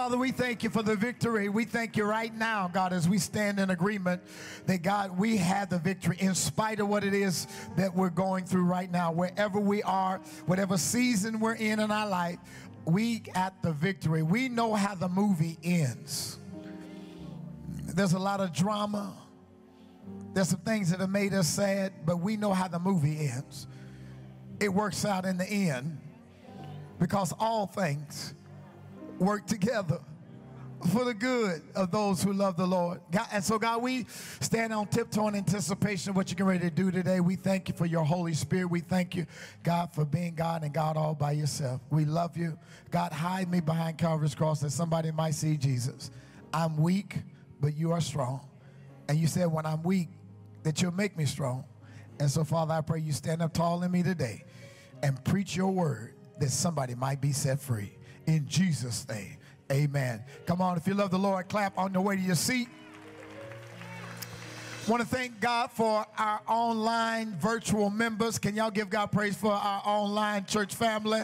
Father, we thank you for the victory. We thank you right now, God, as we stand in agreement that, God, we have the victory in spite of what it is that we're going through right now. Wherever we are, whatever season we're in in our life, we at the victory. We know how the movie ends. There's a lot of drama. There's some things that have made us sad, but we know how the movie ends. It works out in the end because all things work together for the good of those who love the Lord. God, and so, God, we stand on tiptoe in anticipation of what you're getting ready to do today. We thank you for your Holy Spirit. We thank you, God, for being God and God all by yourself. We love you. God, hide me behind Calvary's cross that somebody might see Jesus. I'm weak, but you are strong. And you said, when I'm weak, that you'll make me strong. And so, Father, I pray you stand up tall in me today and preach your word that somebody might be set free. In Jesus' name, amen. Come on, if you love the Lord, clap on the way to your seat. Want to thank God for our online virtual members. Can y'all give God praise for our online church family?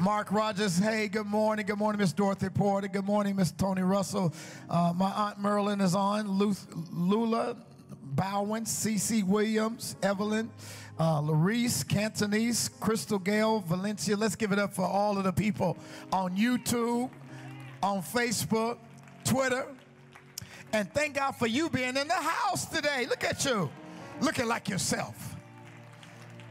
Mark Rogers, hey, good morning. Good morning, Miss Dorothy Porter. Good morning, Miss Tony Russell. Uh, my Aunt Merlin is on. Luth, Lula Bowen, CC Williams, Evelyn, uh, Larice, Cantonese, Crystal Gale, Valencia. Let's give it up for all of the people on YouTube, on Facebook, Twitter. And thank God for you being in the house today. Look at you, looking like yourself.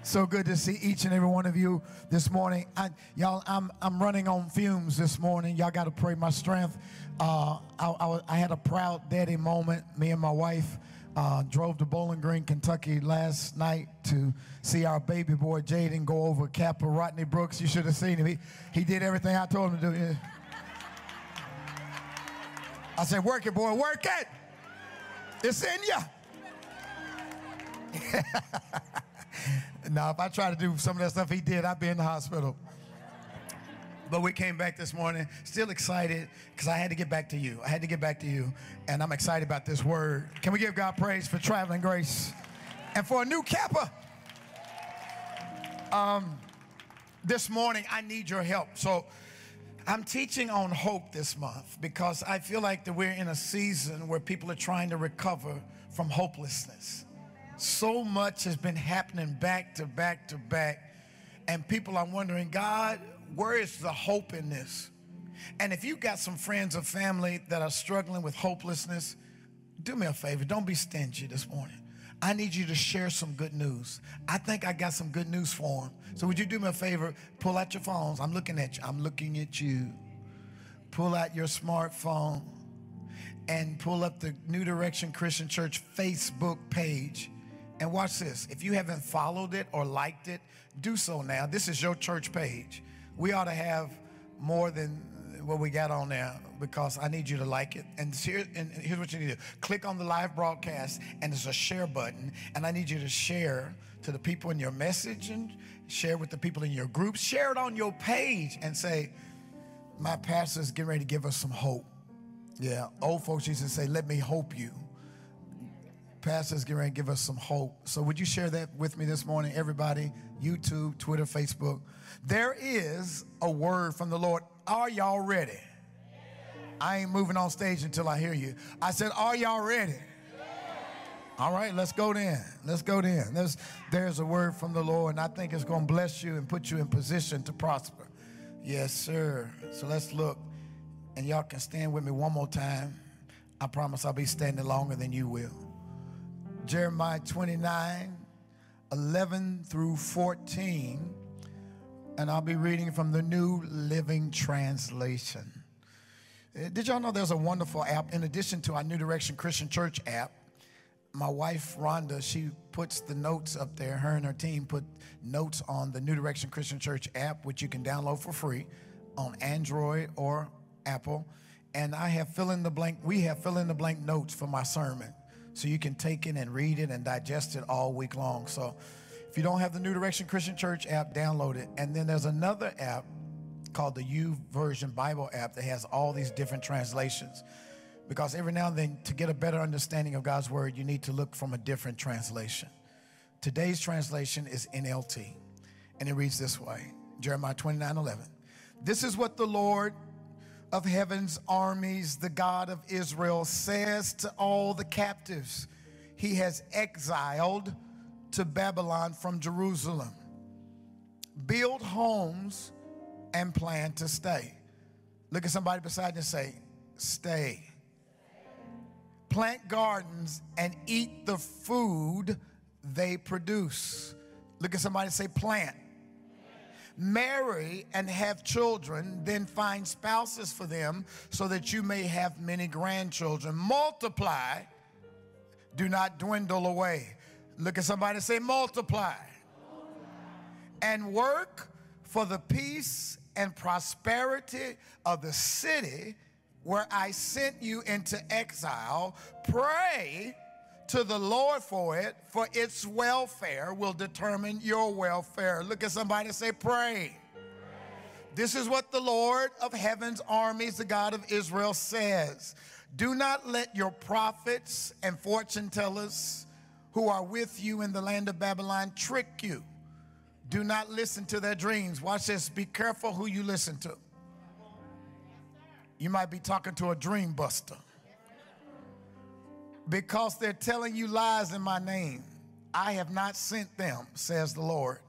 So good to see each and every one of you this morning. I, y'all, I'm, I'm running on fumes this morning. Y'all got to pray my strength. Uh, I, I, I, had a proud daddy moment. Me and my wife uh, drove to Bowling Green, Kentucky last night to see our baby boy Jaden go over Kappa Rodney Brooks. You should have seen him. He, he did everything I told him to do. Yeah. I said, work it, boy, work it. It's in you. now, if I try to do some of that stuff he did, I'd be in the hospital. But we came back this morning, still excited because I had to get back to you. I had to get back to you, and I'm excited about this word. Can we give God praise for traveling grace and for a new Kappa? Um, this morning, I need your help. So, I'm teaching on hope this month because I feel like that we're in a season where people are trying to recover from hopelessness. So much has been happening back to back to back, and people are wondering, God, where is the hope in this? And if you've got some friends or family that are struggling with hopelessness, do me a favor, don't be stingy this morning. I need you to share some good news. I think I got some good news for them. So would you do me a favor? Pull out your phones. I'm looking at you. I'm looking at you. Pull out your smartphone and pull up the New Direction Christian Church Facebook page and watch this. If you haven't followed it or liked it, do so now. This is your church page. We ought to have more than what we got on there because I need you to like it. And, here, and here's what you need to do click on the live broadcast, and there's a share button. And I need you to share to the people in your message and share with the people in your group. Share it on your page and say, My pastor's getting ready to give us some hope. Yeah, old folks used to say, Let me hope you. Pastor's getting ready to give us some hope. So, would you share that with me this morning, everybody? YouTube, Twitter, Facebook. There is a word from the Lord. Are y'all ready? I ain't moving on stage until I hear you. I said, Are y'all ready? All right, let's go then. Let's go then. There's, there's a word from the Lord, and I think it's going to bless you and put you in position to prosper. Yes, sir. So let's look. And y'all can stand with me one more time. I promise I'll be standing longer than you will. Jeremiah 29, 11 through 14. And I'll be reading from the New Living Translation. Uh, did y'all know there's a wonderful app in addition to our New Direction Christian Church app? My wife Rhonda, she puts the notes up there. Her and her team put notes on the New Direction Christian Church app, which you can download for free on Android or Apple. And I have fill in the blank, we have fill in the blank notes for my sermon. So you can take it and read it and digest it all week long. So if you don't have the New Direction Christian Church app, download it. And then there's another app called the U Version Bible app that has all these different translations. Because every now and then, to get a better understanding of God's word, you need to look from a different translation. Today's translation is NLT, and it reads this way Jeremiah 29 11. This is what the Lord of heaven's armies, the God of Israel, says to all the captives he has exiled to Babylon from Jerusalem build homes and plan to stay. Look at somebody beside you and say, Stay. Plant gardens and eat the food they produce. Look at somebody and say, Plant marry and have children, then find spouses for them so that you may have many grandchildren. Multiply, do not dwindle away. Look at somebody say, multiply. And work for the peace and prosperity of the city where I sent you into exile. Pray to the Lord for it, for its welfare will determine your welfare. Look at somebody and say, pray. This is what the Lord of heaven's armies, the God of Israel, says. Do not let your prophets and fortune tellers who are with you in the land of Babylon trick you. Do not listen to their dreams. Watch this. Be careful who you listen to. You might be talking to a dream buster because they're telling you lies in my name. I have not sent them, says the Lord.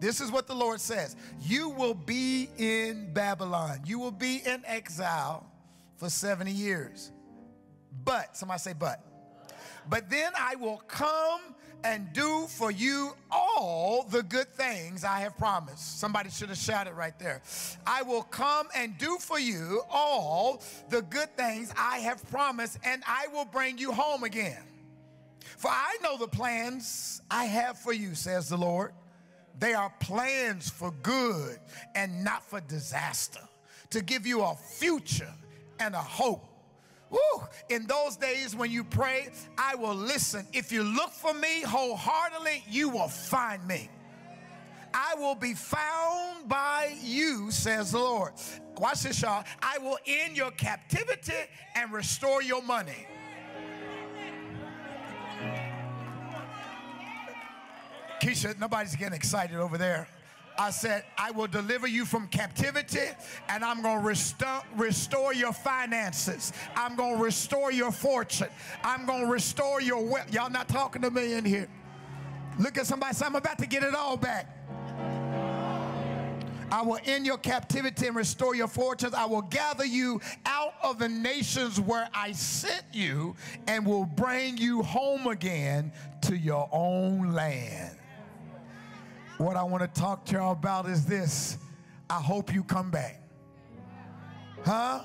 This is what the Lord says You will be in Babylon, you will be in exile for 70 years. But, somebody say, but. But then I will come and do for you all the good things I have promised. Somebody should have shouted right there. I will come and do for you all the good things I have promised, and I will bring you home again. For I know the plans I have for you, says the Lord. They are plans for good and not for disaster, to give you a future and a hope. In those days when you pray, I will listen. If you look for me wholeheartedly, you will find me. I will be found by you, says the Lord. Watch this, y'all. I will end your captivity and restore your money. Keisha, nobody's getting excited over there. I said, I will deliver you from captivity and I'm going to restore, restore your finances. I'm going to restore your fortune. I'm going to restore your wealth. Y'all not talking to me in here. Look at somebody say, I'm about to get it all back. I will end your captivity and restore your fortunes. I will gather you out of the nations where I sent you and will bring you home again to your own land. What I want to talk to y'all about is this. I hope you come back. Huh?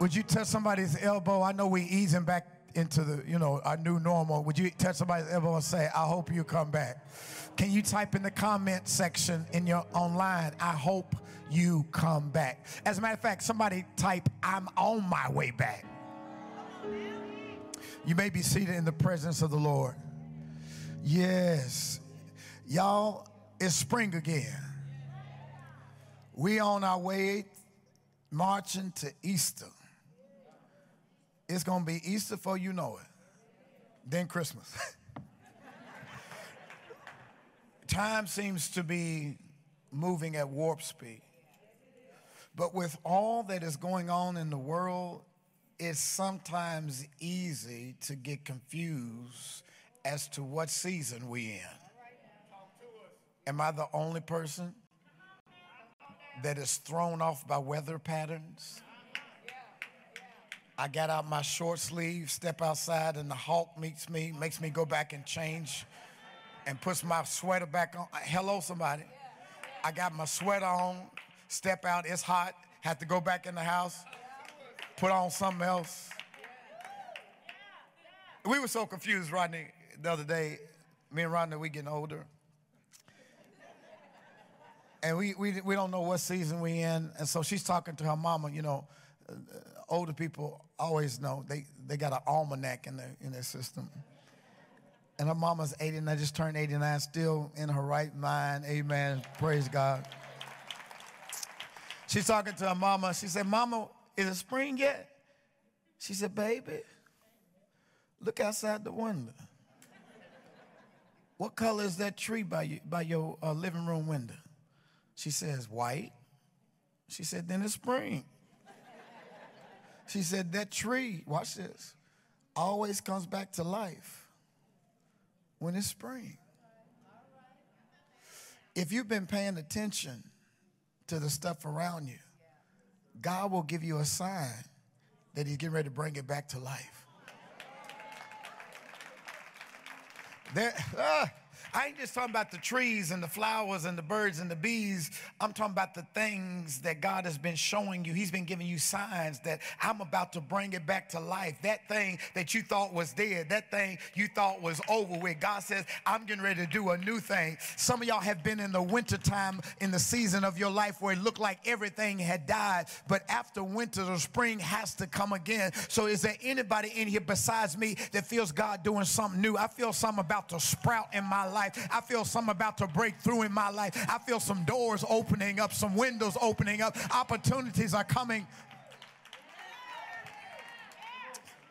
Would you touch somebody's elbow? I know we easing back into the, you know, our new normal. Would you touch somebody's elbow and say, I hope you come back? Can you type in the comment section in your online, I hope you come back. As a matter of fact, somebody type, I'm on my way back. You may be seated in the presence of the Lord. Yes. Y'all, it's spring again. We on our way marching to Easter. It's going to be Easter for you know it. Then Christmas. Time seems to be moving at warp speed. But with all that is going on in the world, it's sometimes easy to get confused as to what season we in. Am I the only person that is thrown off by weather patterns? I got out my short sleeve, step outside, and the hawk meets me, makes me go back and change and puts my sweater back on. Hello, somebody. I got my sweater on, step out, it's hot, have to go back in the house, put on something else. We were so confused, Rhonda, the other day. Me and Rhonda, we getting older and we, we, we don't know what season we in. And so she's talking to her mama, you know, uh, older people always know. They, they got an almanac in their, in their system. And her mama's 89, just turned 89, still in her right mind. Amen. Praise God. She's talking to her mama. She said, Mama, is it spring yet? She said, Baby, look outside the window. What color is that tree by, you, by your uh, living room window? She says, White. She said, Then it's spring. She said, That tree, watch this, always comes back to life when it's spring. If you've been paying attention to the stuff around you, God will give you a sign that He's getting ready to bring it back to life. There, uh, I ain't just talking about the trees and the flowers and the birds and the bees. I'm talking about the things that God has been showing you. He's been giving you signs that I'm about to bring it back to life. That thing that you thought was dead, that thing you thought was over with. God says, I'm getting ready to do a new thing. Some of y'all have been in the wintertime in the season of your life where it looked like everything had died. But after winter, the spring has to come again. So is there anybody in here besides me that feels God doing something new? I feel something about to sprout in my life life. I feel something about to break through in my life. I feel some doors opening up, some windows opening up. Opportunities are coming.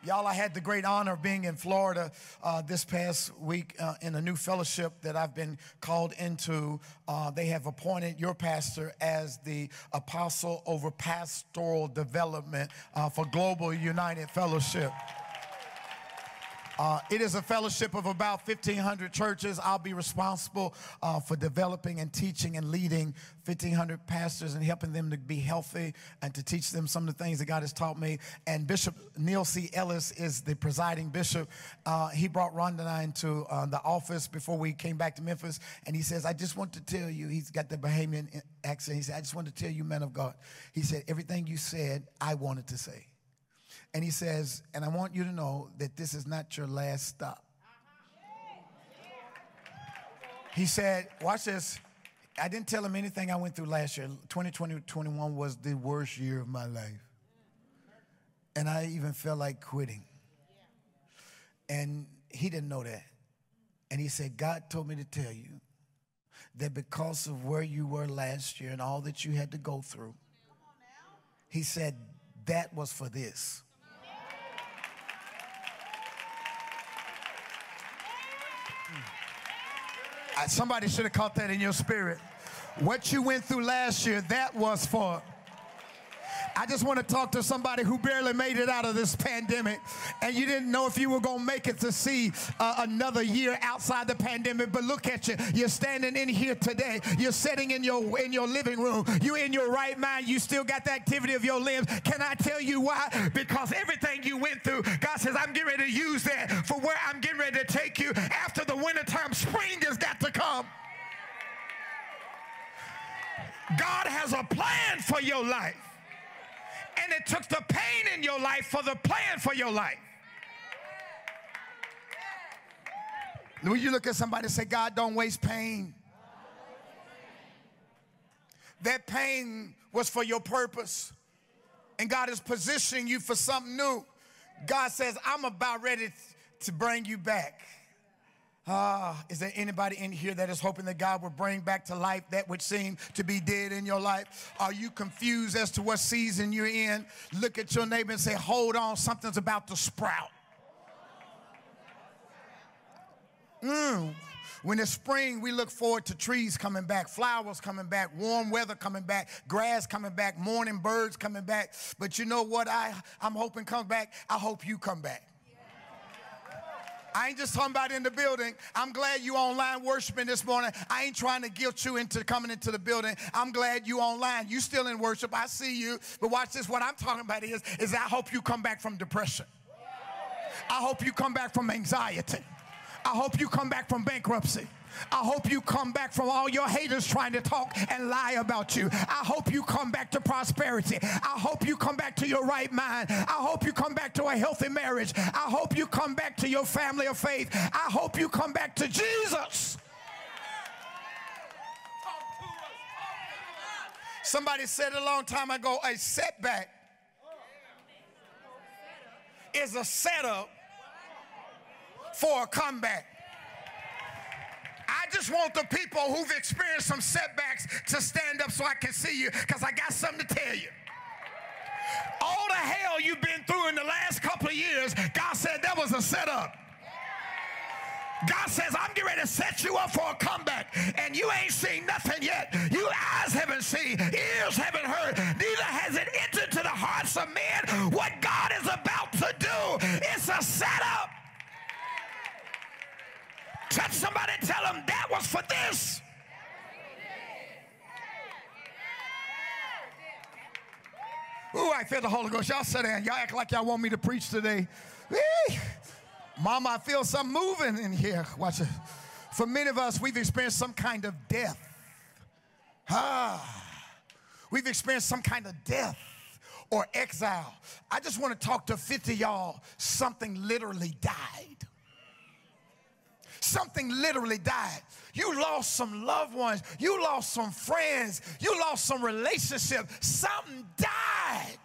Y'all, I had the great honor of being in Florida uh, this past week uh, in a new fellowship that I've been called into. Uh, they have appointed your pastor as the apostle over pastoral development uh, for Global United Fellowship. Uh, it is a fellowship of about 1,500 churches. I'll be responsible uh, for developing and teaching and leading 1,500 pastors and helping them to be healthy and to teach them some of the things that God has taught me. And Bishop Neil C. Ellis is the presiding bishop. Uh, he brought Rhonda and I into uh, the office before we came back to Memphis. And he says, I just want to tell you, he's got the Bahamian accent. He said, I just want to tell you, man of God. He said, everything you said, I wanted to say. And he says, and I want you to know that this is not your last stop. He said, watch this. I didn't tell him anything I went through last year. 2020 21 was the worst year of my life. And I even felt like quitting. And he didn't know that. And he said, God told me to tell you that because of where you were last year and all that you had to go through, he said, that was for this. Somebody should have caught that in your spirit. What you went through last year, that was for. I just want to talk to somebody who barely made it out of this pandemic and you didn't know if you were going to make it to see uh, another year outside the pandemic. But look at you. You're standing in here today. You're sitting in your, in your living room. You're in your right mind. You still got the activity of your limbs. Can I tell you why? Because everything you went through, God says, I'm getting ready to use that for where I'm getting ready to take you. After the wintertime, spring has got to come. God has a plan for your life and it took the pain in your life for the plan for your life. When you look at somebody and say, God, don't waste pain. That pain was for your purpose. And God is positioning you for something new. God says, I'm about ready to bring you back. Ah, is there anybody in here that is hoping that God will bring back to life that which seemed to be dead in your life? Are you confused as to what season you're in? Look at your neighbor and say, Hold on, something's about to sprout. Mm. When it's spring, we look forward to trees coming back, flowers coming back, warm weather coming back, grass coming back, morning birds coming back. But you know what I, I'm hoping comes back? I hope you come back. I ain't just talking about in the building. I'm glad you online worshiping this morning. I ain't trying to guilt you into coming into the building. I'm glad you online. You still in worship. I see you. But watch this. What I'm talking about is, is I hope you come back from depression. I hope you come back from anxiety. I hope you come back from bankruptcy. I hope you come back from all your haters trying to talk and lie about you. I hope you come back to prosperity. I hope you come back to your right mind. I hope you come back to a healthy marriage. I hope you come back to your family of faith. I hope you come back to Jesus. Somebody said a long time ago a setback is a setup for a comeback. I just want the people who've experienced some setbacks to stand up so I can see you because I got something to tell you. All the hell you've been through in the last couple of years, God said that was a setup. God says, I'm getting ready to set you up for a comeback, and you ain't seen nothing yet. You eyes haven't seen, ears haven't heard, neither has it entered to the hearts of men what God is about to do. It's a up. Touch somebody, tell them that was for this. Ooh, I feel the Holy Ghost. Y'all sit down. Y'all act like y'all want me to preach today. Whee! Mama, I feel something moving in here. Watch it. For many of us, we've experienced some kind of death. Ah, we've experienced some kind of death or exile. I just want to talk to 50 y'all. Something literally died. Something literally died. You lost some loved ones. You lost some friends. You lost some relationship. Something died.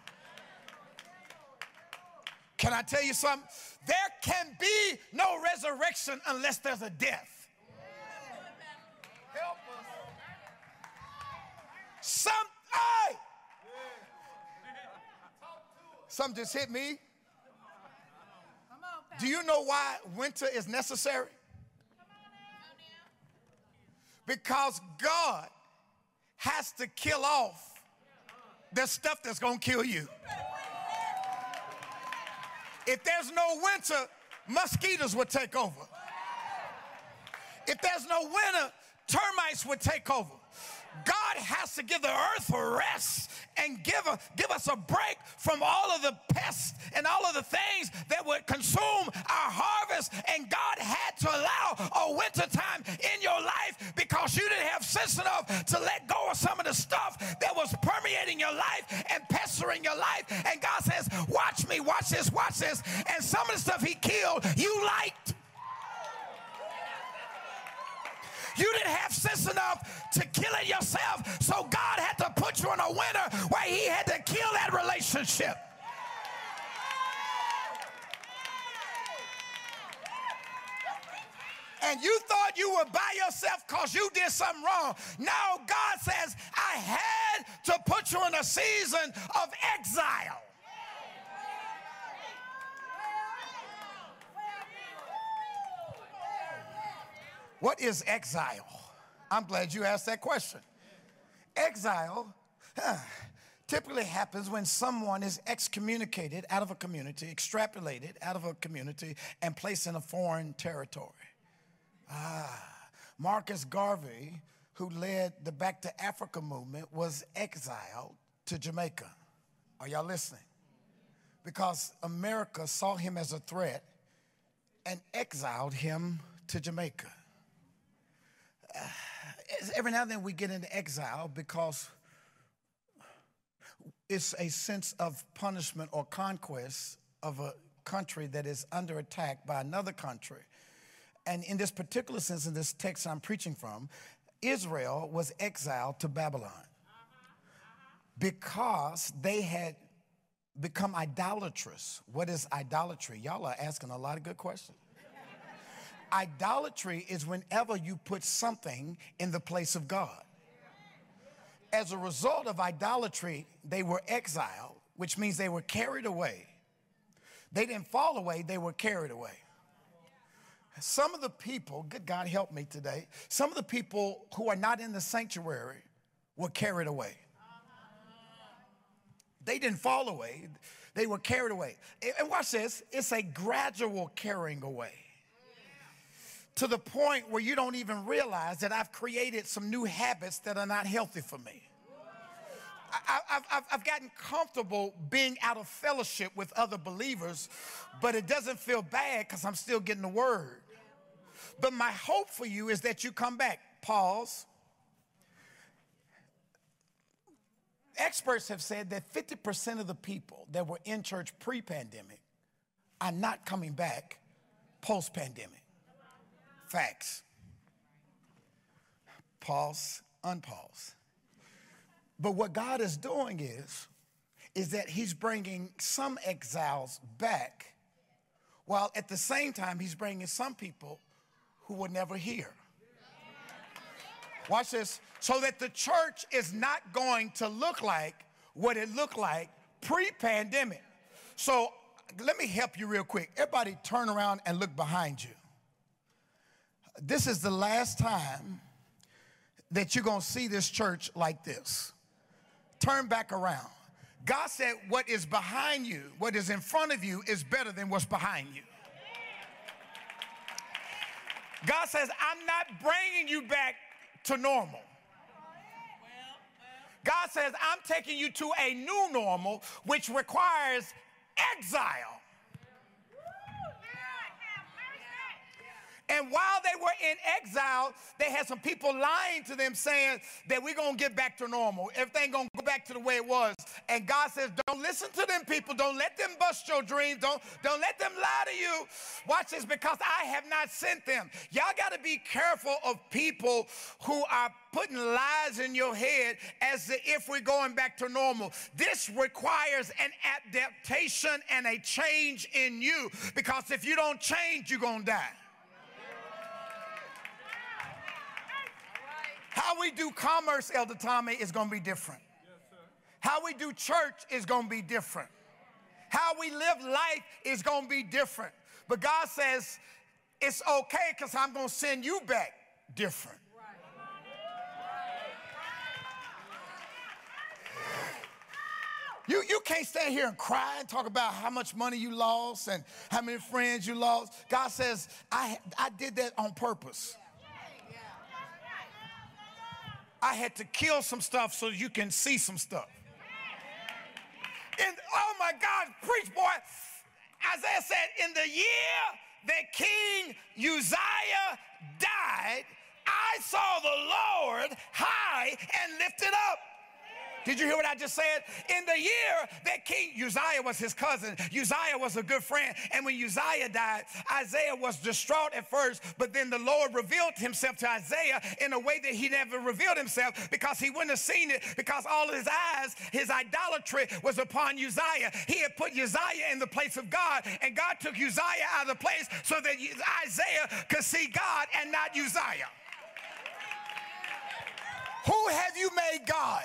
Can I tell you something? There can be no resurrection unless there's a death. Help us. Some, hey! Something just hit me. Do you know why winter is necessary? Because God has to kill off the stuff that's going to kill you. If there's no winter, mosquitoes would take over. If there's no winter, termites would take over. God has to give the earth a rest and give, a, give us a break from all of the pests and all of the things that would consume our harvest. And God had to allow a winter time in your life because you didn't have sense enough to let go of some of the stuff that was permeating your life and pestering your life. And God says, Watch me, watch this, watch this. And some of the stuff He killed, you liked. You didn't have sense enough to kill it yourself. So God had to put you in a winter where He had to kill that relationship. and you thought you were by yourself because you did something wrong. Now God says, I had to put you in a season of exile. What is exile? I'm glad you asked that question. Exile huh, typically happens when someone is excommunicated out of a community, extrapolated out of a community, and placed in a foreign territory. Ah, Marcus Garvey, who led the Back to Africa movement, was exiled to Jamaica. Are y'all listening? Because America saw him as a threat and exiled him to Jamaica every now and then we get into exile because it's a sense of punishment or conquest of a country that is under attack by another country. And in this particular sense, in this text I'm preaching from, Israel was exiled to Babylon because they had become idolatrous. What is idolatry? Y'all are asking a lot of good questions. Idolatry is whenever you put something in the place of God. As a result of idolatry, they were exiled, which means they were carried away. They didn't fall away, they were carried away. Some of the people, good God help me today, some of the people who are not in the sanctuary were carried away. They didn't fall away, they were carried away. And watch this, it's a gradual carrying away to the point where you don't even realize that I've created some new habits that are not healthy for me. I, have I've gotten comfortable being out of fellowship with other believers, but it doesn't feel bad because I'm still getting the word. But my hope for you is that you come back. Pause. Experts have said that 50% of the people that were in church pre pandemic are not coming back post pandemic. Facts. Pause, unpause. But what God is doing is, is that He's bringing some exiles back, while at the same time He's bringing some people who were never here. Watch this. So that the church is not going to look like what it looked like pre pandemic. So let me help you real quick. Everybody turn around and look behind you this is the last time that you're going to see this church like this. Turn back around. God said, What is behind you, what is in front of you, is better than what's behind you. God says, I'm not bringing you back to normal. God says, I'm taking you to a new normal, which requires exile. And while they were in exile, they had some people lying to them saying that we're going to get back to normal. Everything going to go back to the way it was. And God says, don't listen to them people. Don't let them bust your dreams. Don't, don't let them lie to you. Watch this because I have not sent them. Y'all got to be careful of people who are putting lies in your head as if we're going back to normal. This requires an adaptation and a change in you because if you don't change, you're going to die. How we do commerce, Elder Tommy, is going to be different. How we do church is going to be different. How we live life is going to be different. But God says, it's okay because I'm going to send you back different. You, you can't stand here and cry and talk about how much money you lost and how many friends you lost. God says, I, I did that on purpose. I had to kill some stuff so you can see some stuff. And oh my God, preach, boy. Isaiah said, In the year that King Uzziah died, I saw the Lord high and lifted up. Did you hear what I just said? In the year that King Uzziah was his cousin, Uzziah was a good friend. And when Uzziah died, Isaiah was distraught at first, but then the Lord revealed himself to Isaiah in a way that he never revealed himself because he wouldn't have seen it because all his eyes, his idolatry was upon Uzziah. He had put Uzziah in the place of God, and God took Uzziah out of the place so that Isaiah could see God and not Uzziah. Who have you made God?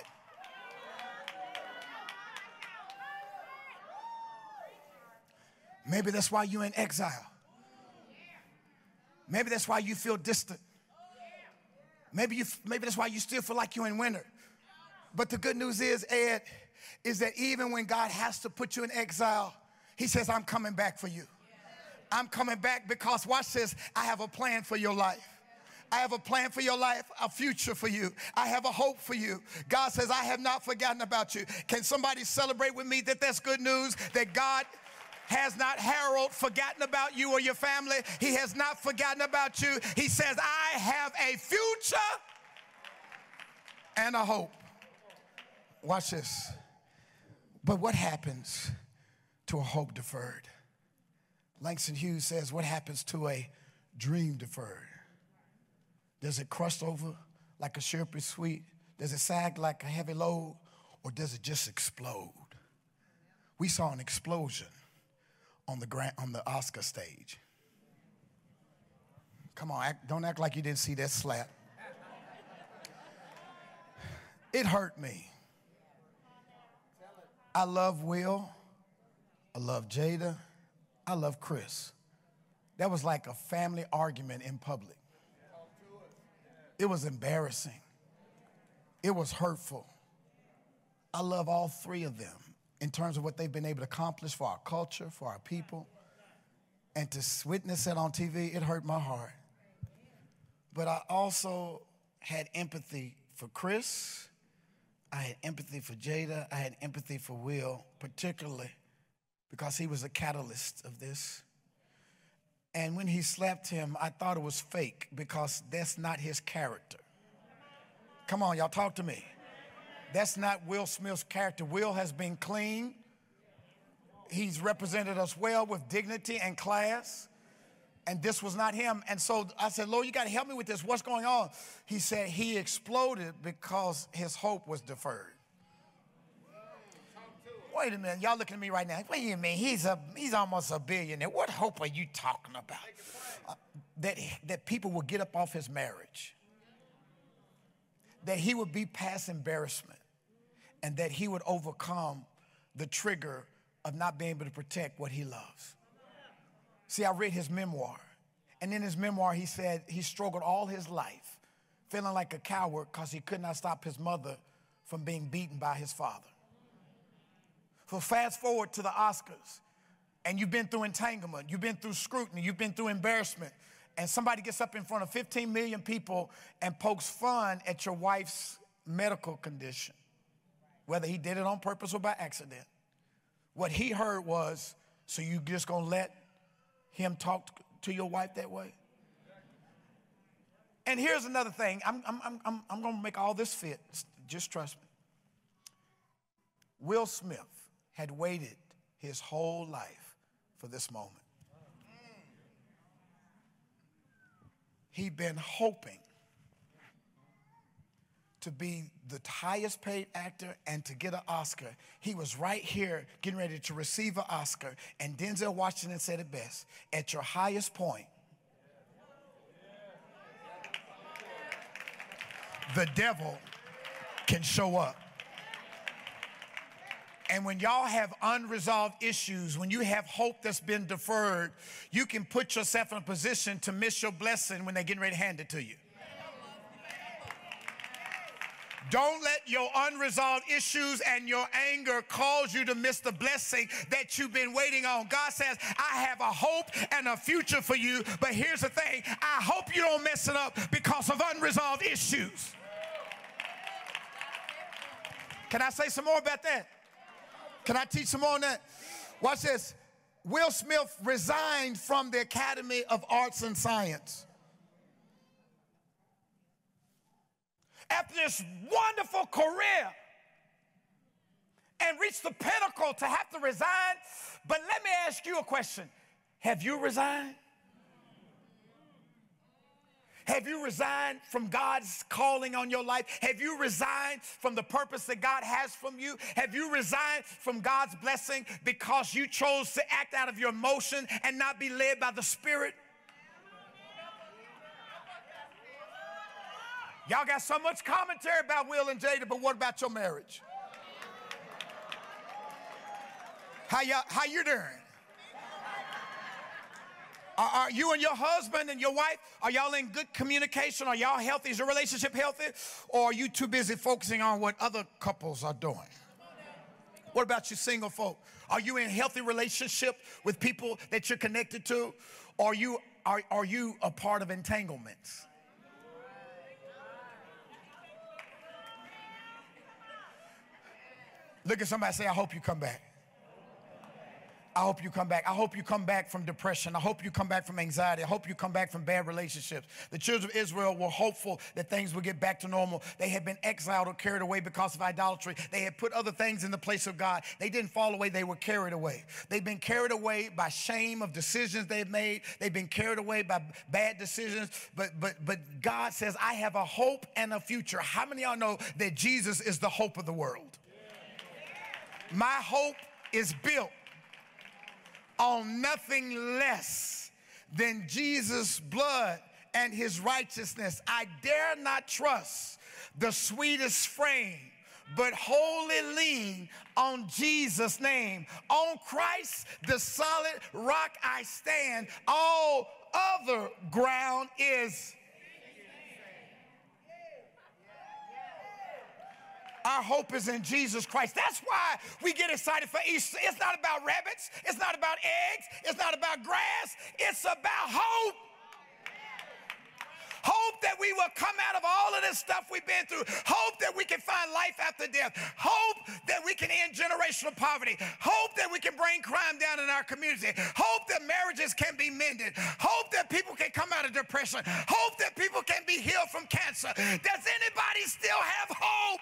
Maybe that's why you're in exile. Maybe that's why you feel distant. Maybe, you, maybe that's why you still feel like you're in winter. But the good news is, Ed, is that even when God has to put you in exile, He says, I'm coming back for you. I'm coming back because, watch this, I have a plan for your life. I have a plan for your life, a future for you. I have a hope for you. God says, I have not forgotten about you. Can somebody celebrate with me that that's good news? That God has not Harold forgotten about you or your family. He has not forgotten about you. He says, I have a future and a hope. Watch this. But what happens to a hope deferred? Langston Hughes says, What happens to a dream deferred? Does it crust over like a syrupy sweet? Does it sag like a heavy load? Or does it just explode? We saw an explosion on the on the Oscar stage. Come on, act, don't act like you didn't see that slap. It hurt me. I love Will. I love Jada. I love Chris. That was like a family argument in public. It was embarrassing. It was hurtful. I love all three of them in terms of what they've been able to accomplish for our culture, for our people. And to witness it on TV, it hurt my heart. But I also had empathy for Chris. I had empathy for Jada. I had empathy for Will, particularly because he was a catalyst of this. And when he slapped him, I thought it was fake because that's not his character. Come on, y'all, talk to me. That's not Will Smith's character. Will has been clean. He's represented us well with dignity and class. And this was not him. And so I said, Lord, you got to help me with this. What's going on? He said he exploded because his hope was deferred. Wait a minute, y'all looking at me right now. Wait a minute. He's a he's almost a billionaire. What hope are you talking about? Uh, that that people will get up off his marriage. That he would be past embarrassment and that he would overcome the trigger of not being able to protect what he loves. See, I read his memoir, and in his memoir, he said he struggled all his life, feeling like a coward because he could not stop his mother from being beaten by his father. So, fast forward to the Oscars, and you've been through entanglement, you've been through scrutiny, you've been through embarrassment, and somebody gets up in front of 15 million people and pokes fun at your wife's medical condition, whether he did it on purpose or by accident, what he heard was, so you just gonna let him talk to your wife that way? And here's another thing. I'm, I'm, I'm, I'm gonna make all this fit. Just trust me. Will Smith had waited his whole life for this moment. He'd been hoping to be the highest paid actor and to get an Oscar. He was right here getting ready to receive an Oscar. And Denzel Washington said it best at your highest point, the devil can show up. And when y'all have unresolved issues, when you have hope that's been deferred, you can put yourself in a position to miss your blessing when they're getting ready to hand it to you. Don't let your unresolved issues and your anger cause you to miss the blessing that you've been waiting on. God says, I have a hope and a future for you, but here's the thing I hope you don't mess it up because of unresolved issues. Can I say some more about that? Can I teach some more on that? Watch this. Will Smith resigned from the Academy of Arts and Science. After this wonderful career and reach the pinnacle to have to resign. But let me ask you a question Have you resigned? Have you resigned from God's calling on your life? Have you resigned from the purpose that God has from you? Have you resigned from God's blessing because you chose to act out of your emotion and not be led by the Spirit? Y'all got so much commentary about Will and Jada, but what about your marriage? How, y'all, how you doing? Are, are, you and your husband and your wife, are y'all in good communication? Are y'all healthy? Is your relationship healthy? Or are you too busy focusing on what other couples are doing? What about you single folk? Are you in healthy relationship with people that you're connected to? Or are you, are, are you a part of entanglements? Look at somebody say, I hope you come back. I hope you come back. I hope you come back from depression. I hope you come back from anxiety. I hope you come back from bad relationships. The children of Israel were hopeful that things would get back to normal. They had been exiled or carried away because of idolatry. They had put other things in the place of God. They didn't fall away, they were carried away. They've been carried away by shame of decisions they've made. They've been carried away by bad decisions. But but but God says, I have a hope and a future. How many of y'all know that Jesus is the hope of the world? My hope is built on nothing less than Jesus' blood and his righteousness. I dare not trust the sweetest frame, but wholly lean on Jesus' name. On Christ, the solid rock I stand. All other ground is Our hope is in Jesus Christ. That's why we get excited for Easter. It's not about rabbits, it's not about eggs, it's not about grass, it's about hope. Hope that we will come out of all of this stuff we've been through. Hope that we can find life after death. Hope that we can end generational poverty. Hope that we can bring crime down in our community. Hope that marriages can be mended. Hope that people can come out of depression. Hope that people can be healed from cancer. Does anybody still have hope?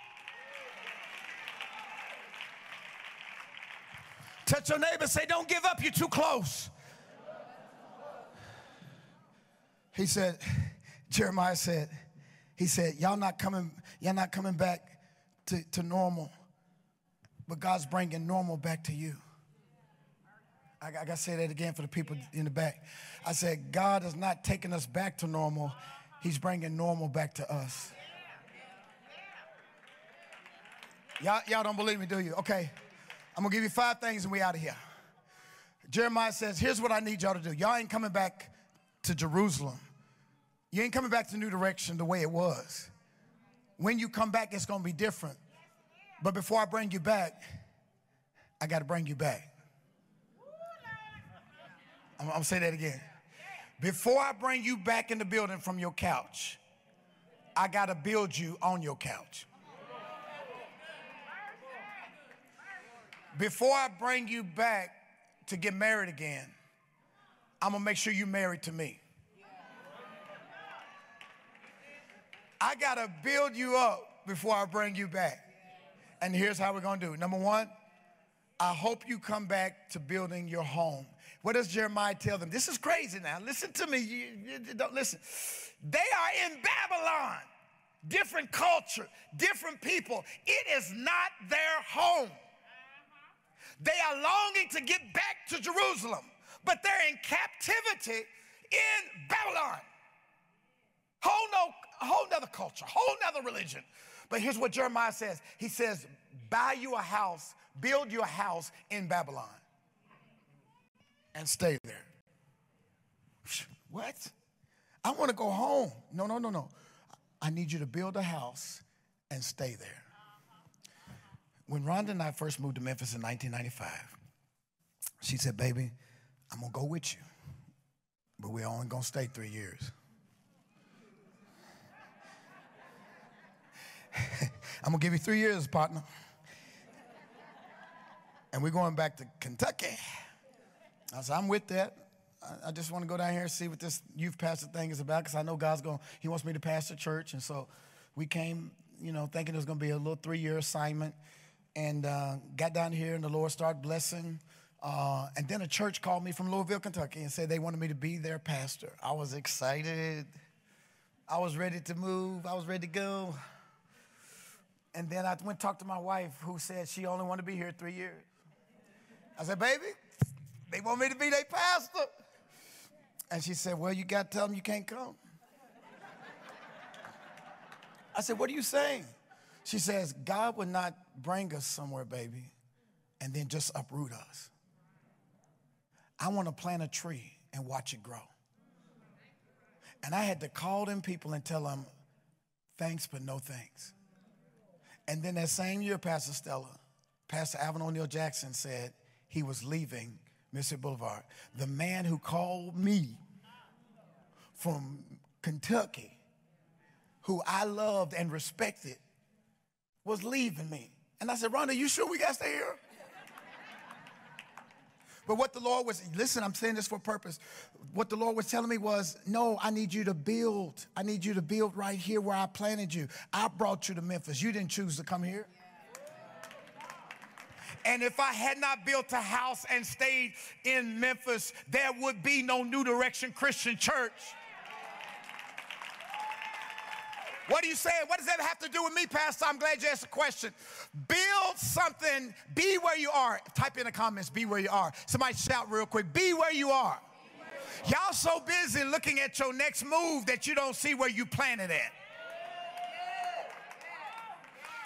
Touch your neighbor, say, Don't give up, you're too close. He said, Jeremiah said, he said, Y'all not coming, y'all not coming back to, to normal, but God's bringing normal back to you. I, I got to say that again for the people in the back. I said, God is not taking us back to normal, He's bringing normal back to us. Y'all, y'all don't believe me, do you? Okay. I'm gonna give you five things and we out of here. Jeremiah says, here's what I need y'all to do. Y'all ain't coming back to Jerusalem. You ain't coming back to New Direction the way it was. When you come back, it's gonna be different. But before I bring you back, I gotta bring you back. I'm, I'm gonna say that again. Before I bring you back in the building from your couch, I got to build you on your couch. Before I bring you back to get married again, I'm to make sure you're married to me. I got to build you up before I bring you back. And here's how we're to do. Number one, I hope you come back to building your home. What does Jeremiah tell them? This is crazy now. Listen to me. You, you, don't listen. They are in Babylon, different culture, different people. It is not their home. They are longing to get back to Jerusalem, but they're in captivity in Babylon. Whole no, whole nother culture, whole nother religion. But here's what Jeremiah says. He says, buy you a house, build you a house in Babylon and stay there. What? I want to go home. No, no, no, no. I need you to build a house and stay there. When Rhonda and I first moved to Memphis in 1995, she said, Baby, I'm going to go with you, but we're only going to stay three years. I'm going to give you three years, partner. And we're going back to Kentucky. I said, I'm with that. I, just want to go down here and see what this youth pastor thing is about because I know God's going, He wants me to pastor church. And so we came, you know, thinking it was going to be a little three year assignment and uh, got down here and the Lord started blessing. Uh, and then a church called me from Louisville, Kentucky and said they wanted me to be their pastor. I was excited. I was ready to move. I was ready to go. And then I went talk to my wife who said she only wanted to be here three years. I said, baby, they want me to be their pastor. And she said, Well, you got to tell them you can't come. I said, What are you saying? She says, God would not bring us somewhere, baby, and then just uproot us. I want to plant a tree and watch it grow. And I had to call them people and tell them, thanks, but no thanks. And then that same year, Pastor Stella, Pastor Alvin O'Neal Jackson said he was leaving Mississippi Boulevard. The man who called me from Kentucky, who I loved and respected, was leaving me. And I said, Rhonda, you sure we got to stay here? But what the Lord was, listen, I'm saying this for a purpose. What the Lord was telling me was, no, I need you to build. I need you to build right here where I planted you. I brought you to Memphis. You didn't choose to come here. And if I had not built a house and stayed in Memphis, there would be no New Direction Christian Church. What are you saying? What does that have to do with me, Pastor? I'm glad you asked the question. Build something, be where you are. Type in the comments, be where you are. Somebody shout real quick, be where you are. Y'all so busy looking at your next move that you don't see where you planted at.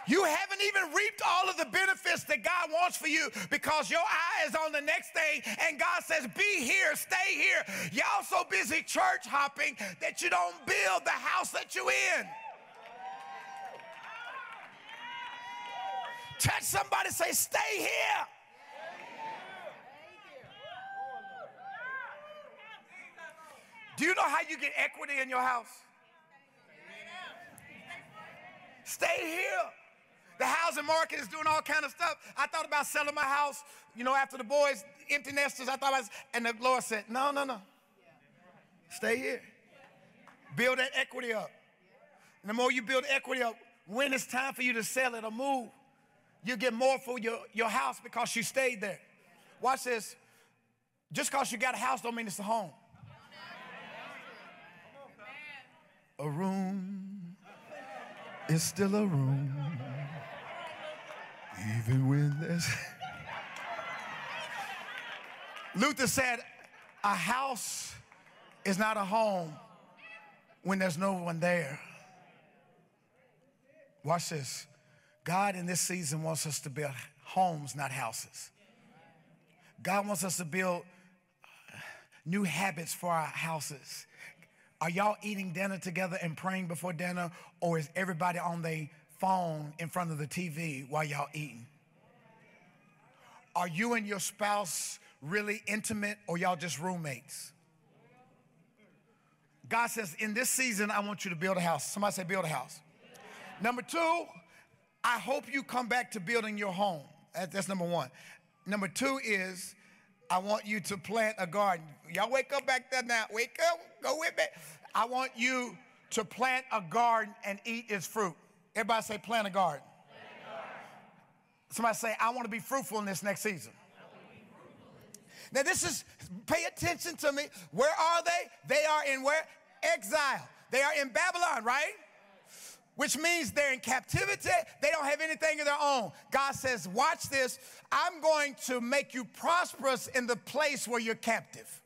You haven't even reaped all of the benefits that God wants for you because your eye is on the next thing and God says, Be here, stay here. Y'all so busy church hopping that you don't build the house that you in. Touch somebody, say, Stay here. Do you know how you get equity in your house? Stay here. The housing market is doing all kind of stuff. I thought about selling my house, you know, after the boys, empty nesters. I thought, I was, and the Lord said, no, no, no. Stay here. Build that equity up. And the more you build equity up, when it's time for you to sell it or move, you get more for your, your house because you stayed there. Watch this. Just because you got a house don't mean it's a home. A room is still a room. Even when there's. Luther said, a house is not a home when there's no one there. Watch this. God in this season wants us to build homes, not houses. God wants us to build uh, new habits for our houses. Are y'all eating dinner together and praying before dinner, or is everybody on their phone in front of the TV while y'all eating? Are you and your spouse really intimate or y'all just roommates? God says, in this season, I want you to build a house. Somebody say, build a house. Number two, I hope you come back to building your home. That's number one. Number two is, I want you to plant a garden. Y'all wake up back there now. Wake up, go with me. I want you to plant a garden and eat its fruit. Everybody say, plant a garden. Plant a garden. Somebody say, I want to be fruitful in this next season. Now, this is, pay attention to me. Where are they? They are in where? Exile. They are in Babylon, right? Which means they're in captivity. They don't have anything of their own. God says, Watch this. I'm going to make you prosperous in the place where you're captive.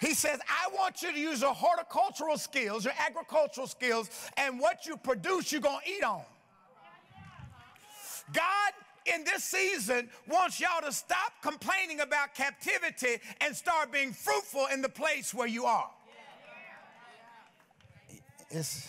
He says, I want you to use your horticultural skills, your agricultural skills, and what you produce, you're going to eat on. God in this season wants y'all to stop complaining about captivity and start being fruitful in the place where you are. It's,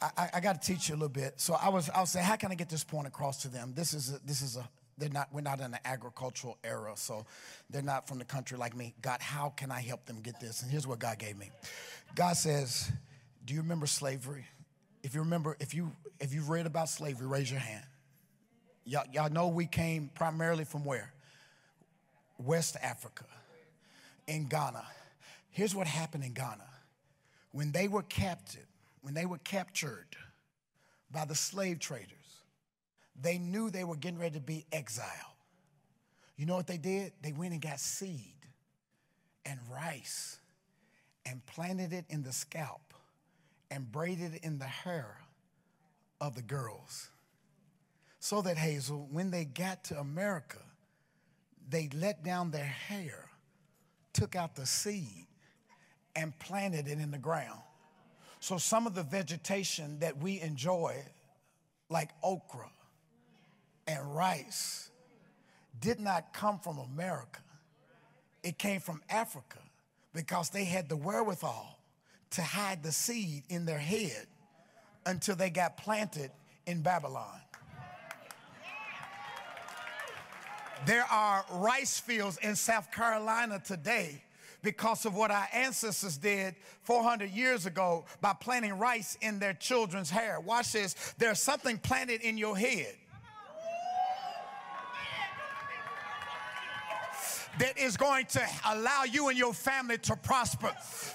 I, I got to teach you a little bit. So I was, I was saying, how can I get this point across to them? This is, a, this is a, they're not, we're not in an agricultural era, so they're not from the country like me. God, how can I help them get this? And here's what God gave me. God says, do you remember slavery? If you remember, if you if you've read about slavery, raise your hand. Y'all, y'all know we came primarily from where? West Africa, in Ghana. Here's what happened in Ghana. When they were captured, when they were captured by the slave traders, they knew they were getting ready to be exiled. You know what they did? They went and got seed and rice and planted it in the scalp and braided it in the hair of the girls. So that Hazel, when they got to America, they let down their hair, took out the seed, and planted it in the ground. So some of the vegetation that we enjoy, like okra and rice, did not come from America. It came from Africa because they had the wherewithal to hide the seed in their head until they got planted in Babylon. There are rice fields in South Carolina today because of what our ancestors did 400 years ago by planting rice in their children's hair. Watch this. There's something planted in your head that is going to allow you and your family to prosper.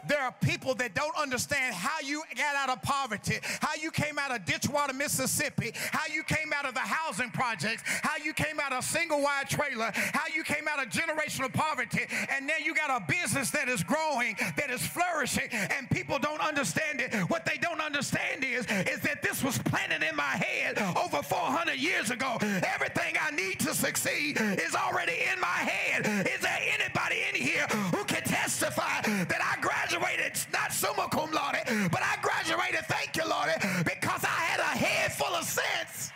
There are people that don't understand how you got out of poverty, how you came out of Ditchwater, Mississippi, how you came out of the housing projects, how you came out of single wide trailer, how you came out of generational poverty, and now you got a business that is growing, that is flourishing, and people don't understand it. What they don't understand is, is that this was planted in my head over 400 years ago. Everything I need to succeed is already in my head. Is there anybody in here who can testify that I graduated not summa cum laude, but I graduated, thank you, Lord, because I had a head full of sense?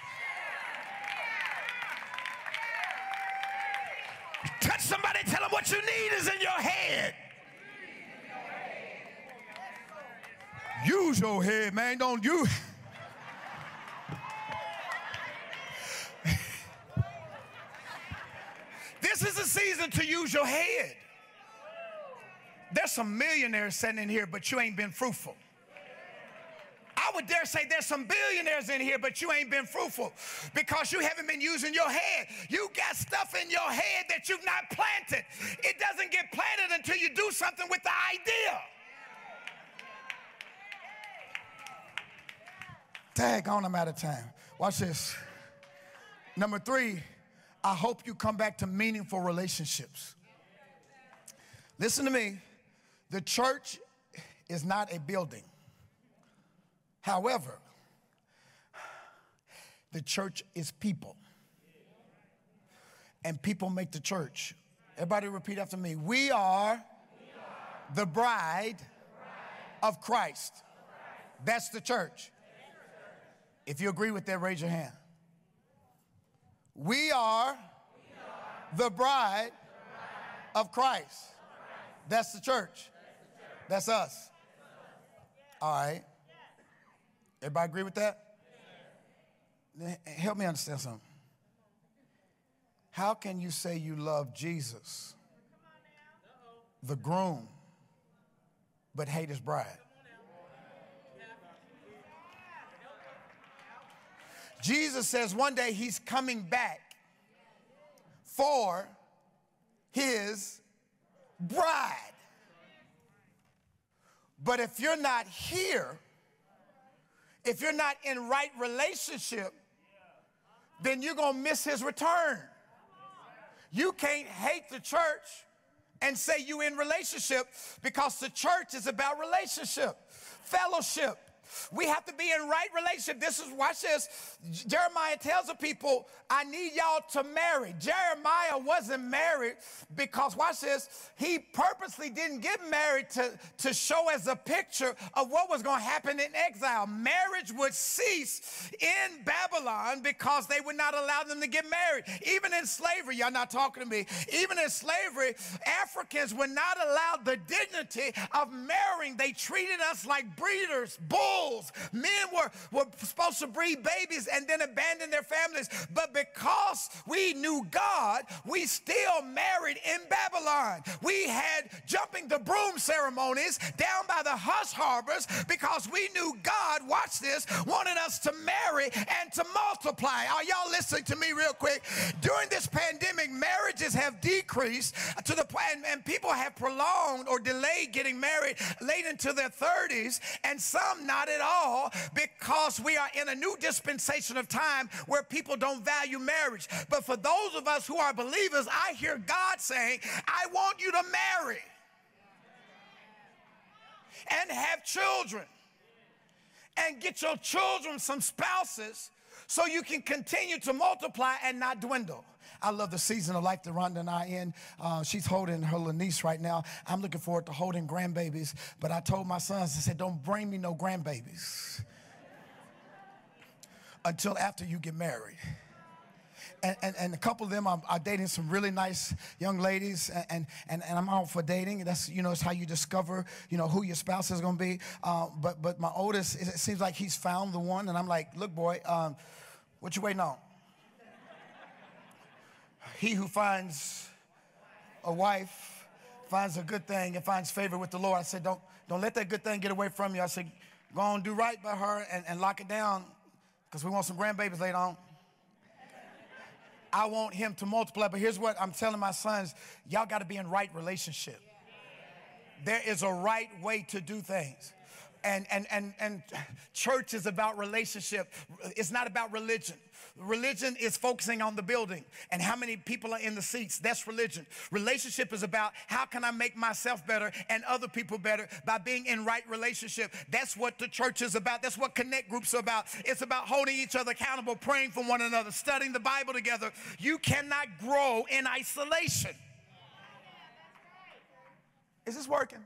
Touch somebody, tell them what you need is in your head. Use your head, man. Don't you. This is a season to use your head. There's some millionaires sitting in here, but you ain't been fruitful. I would dare say there's some billionaires in here, but you ain't been fruitful because you haven't been using your head. You got stuff in your head that you've not planted. It doesn't get planted until you do something with the idea. Tag on, I'm out of time. Watch this. Number three, I hope you come back to meaningful relationships. Listen to me. The church is not a building. However, the church is people. And people make the church. Everybody repeat after me. We are, the, bride of Christ. That's the church. If you agree with that, raise your hand. We are, the, bride of Christ. That's the church. That's us. All right. Everybody agree with that? Help me understand something. How can you say you love Jesus, the groom, but hate his bride. Jesus says one day he's coming back for his bride. But if you're not here, if you're not in right relationship, then you're going to miss his return. You can't hate the church and say you in relationship because the church is about relationship, fellowship, we have to be in right relationship. This is, watch this. Jeremiah tells the people, I need y'all to marry. Jeremiah wasn't married because, watch this, he purposely didn't get married to, to show as a picture of what was going to happen in exile. Marriage would cease in Babylon because they would not allow them to get married. Even in slavery, y'all not talking to me, even in slavery, Africans were not allowed the dignity of marrying. They treated us like breeders, bulls Men were, were supposed to breed babies and then abandon their families. But because we knew God, we still married in Babylon. We had jumping the broom ceremonies down by the hush harbors because we knew God, watch this, wanted us to marry and to multiply. Are y'all listening to me real quick? During this pandemic, marriages have decreased to the point, and people have prolonged or delayed getting married late into their 30s, and some not at all because we are in a new dispensation of time where people don't value marriage. But for those of us who are believers, I hear God saying, I want you to marry and have children and get your children some spouses so you can continue to multiply and not dwindle. I love the season of life that Rhonda and I in. Uh, she's holding her little niece right now. I'm looking forward to holding grandbabies. But I told my sons, I said, don't bring me no grandbabies until after you get married. And, and, and, a couple of them are, are, dating some really nice young ladies and, and, and I'm all for dating. That's, you know, it's how you discover, you know, who your spouse is going to be. Uh, but, but my oldest, it seems like he's found the one. And I'm like, look, boy, um, what you waiting on? He who finds a wife finds a good thing and finds favor with the Lord. I said, don't, don't let that good thing get away from you. I said, go on, do right by her and, and lock it down because we want some grandbabies later on. I want him to multiply. But here's what I'm telling my sons y'all got to be in right relationship. There is a right way to do things. And, and, and, and church is about relationship, it's not about religion. Religion is focusing on the building and how many people are in the seats. That's religion. Relationship is about how can I make myself better and other people better by being in right relationship. That's what the church is about. That's what connect groups are about. It's about holding each other accountable, praying for one another, studying the Bible together. You cannot grow in isolation. Is this working?